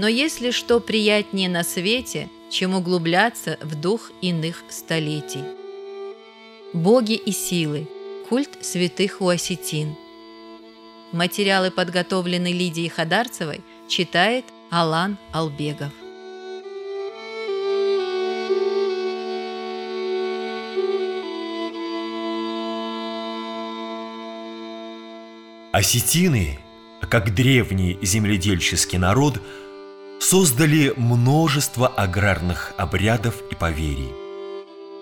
Но есть ли что приятнее на свете, чем углубляться в дух иных столетий? Боги и силы. Культ святых у осетин. Материалы подготовлены Лидией Хадарцевой, читает Алан Албегов. Осетины, как древний земледельческий народ, создали множество аграрных обрядов и поверий.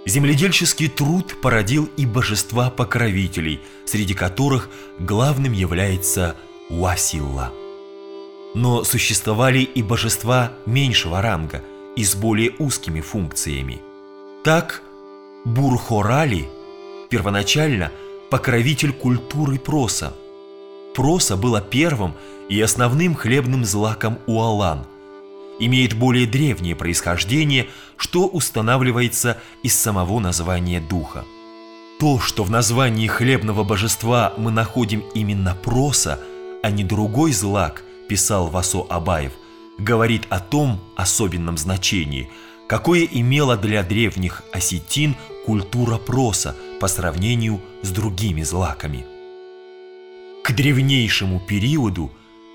Земледельческий труд породил и божества-покровителей, среди которых главным является Уасилла. Но существовали и божества меньшего ранга и с более узкими функциями. Так, Бурхорали первоначально покровитель культуры проса – проса было первым и основным хлебным злаком у Алан. Имеет более древнее происхождение, что устанавливается из самого названия духа. То, что в названии хлебного божества мы находим именно проса, а не другой злак, писал Васо Абаев, говорит о том особенном значении, какое имела для древних осетин культура проса по сравнению с другими злаками. К древнейшему периоду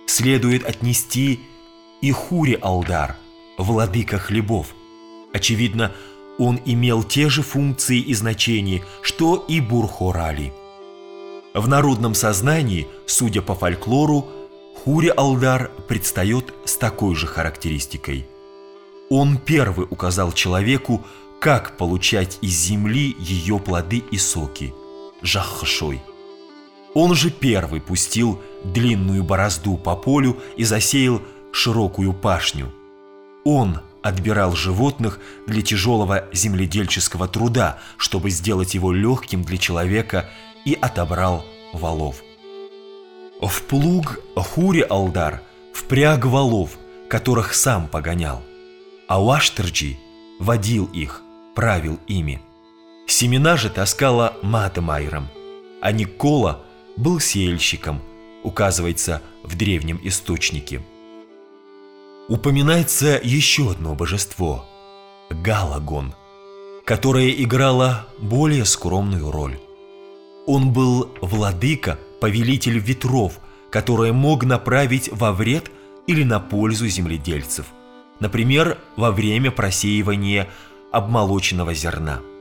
следует отнести и Хури-Алдар, владыка хлебов. Очевидно, он имел те же функции и значения, что и Бурхорали. В народном сознании, судя по фольклору, Хури-Алдар предстает с такой же характеристикой. Он первый указал человеку, как получать из земли ее плоды и соки – жаххашой – он же первый пустил длинную борозду по полю и засеял широкую пашню. Он отбирал животных для тяжелого земледельческого труда, чтобы сделать его легким для человека, и отобрал валов. В плуг Хури-Алдар впряг валов, которых сам погонял, а Уаштерджи водил их, правил ими. Семена же таскала Матамайром, а Никола – был сеяльщиком, указывается в древнем источнике. Упоминается еще одно божество – Галагон, которое играло более скромную роль. Он был владыка, повелитель ветров, который мог направить во вред или на пользу земледельцев, например, во время просеивания обмолоченного зерна –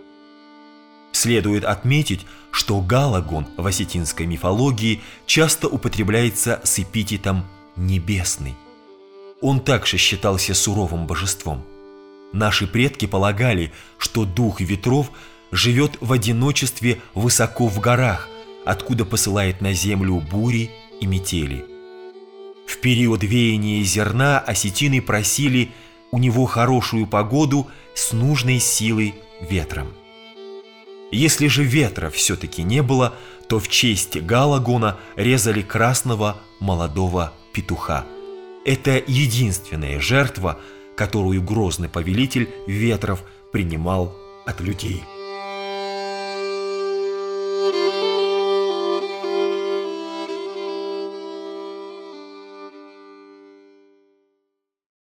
Следует отметить, что галагон в осетинской мифологии часто употребляется с эпитетом «небесный». Он также считался суровым божеством. Наши предки полагали, что дух ветров живет в одиночестве высоко в горах, откуда посылает на землю бури и метели. В период веяния зерна осетины просили у него хорошую погоду с нужной силой ветром. Если же ветра все-таки не было, то в честь Галагона резали красного молодого петуха. Это единственная жертва, которую грозный повелитель ветров принимал от людей.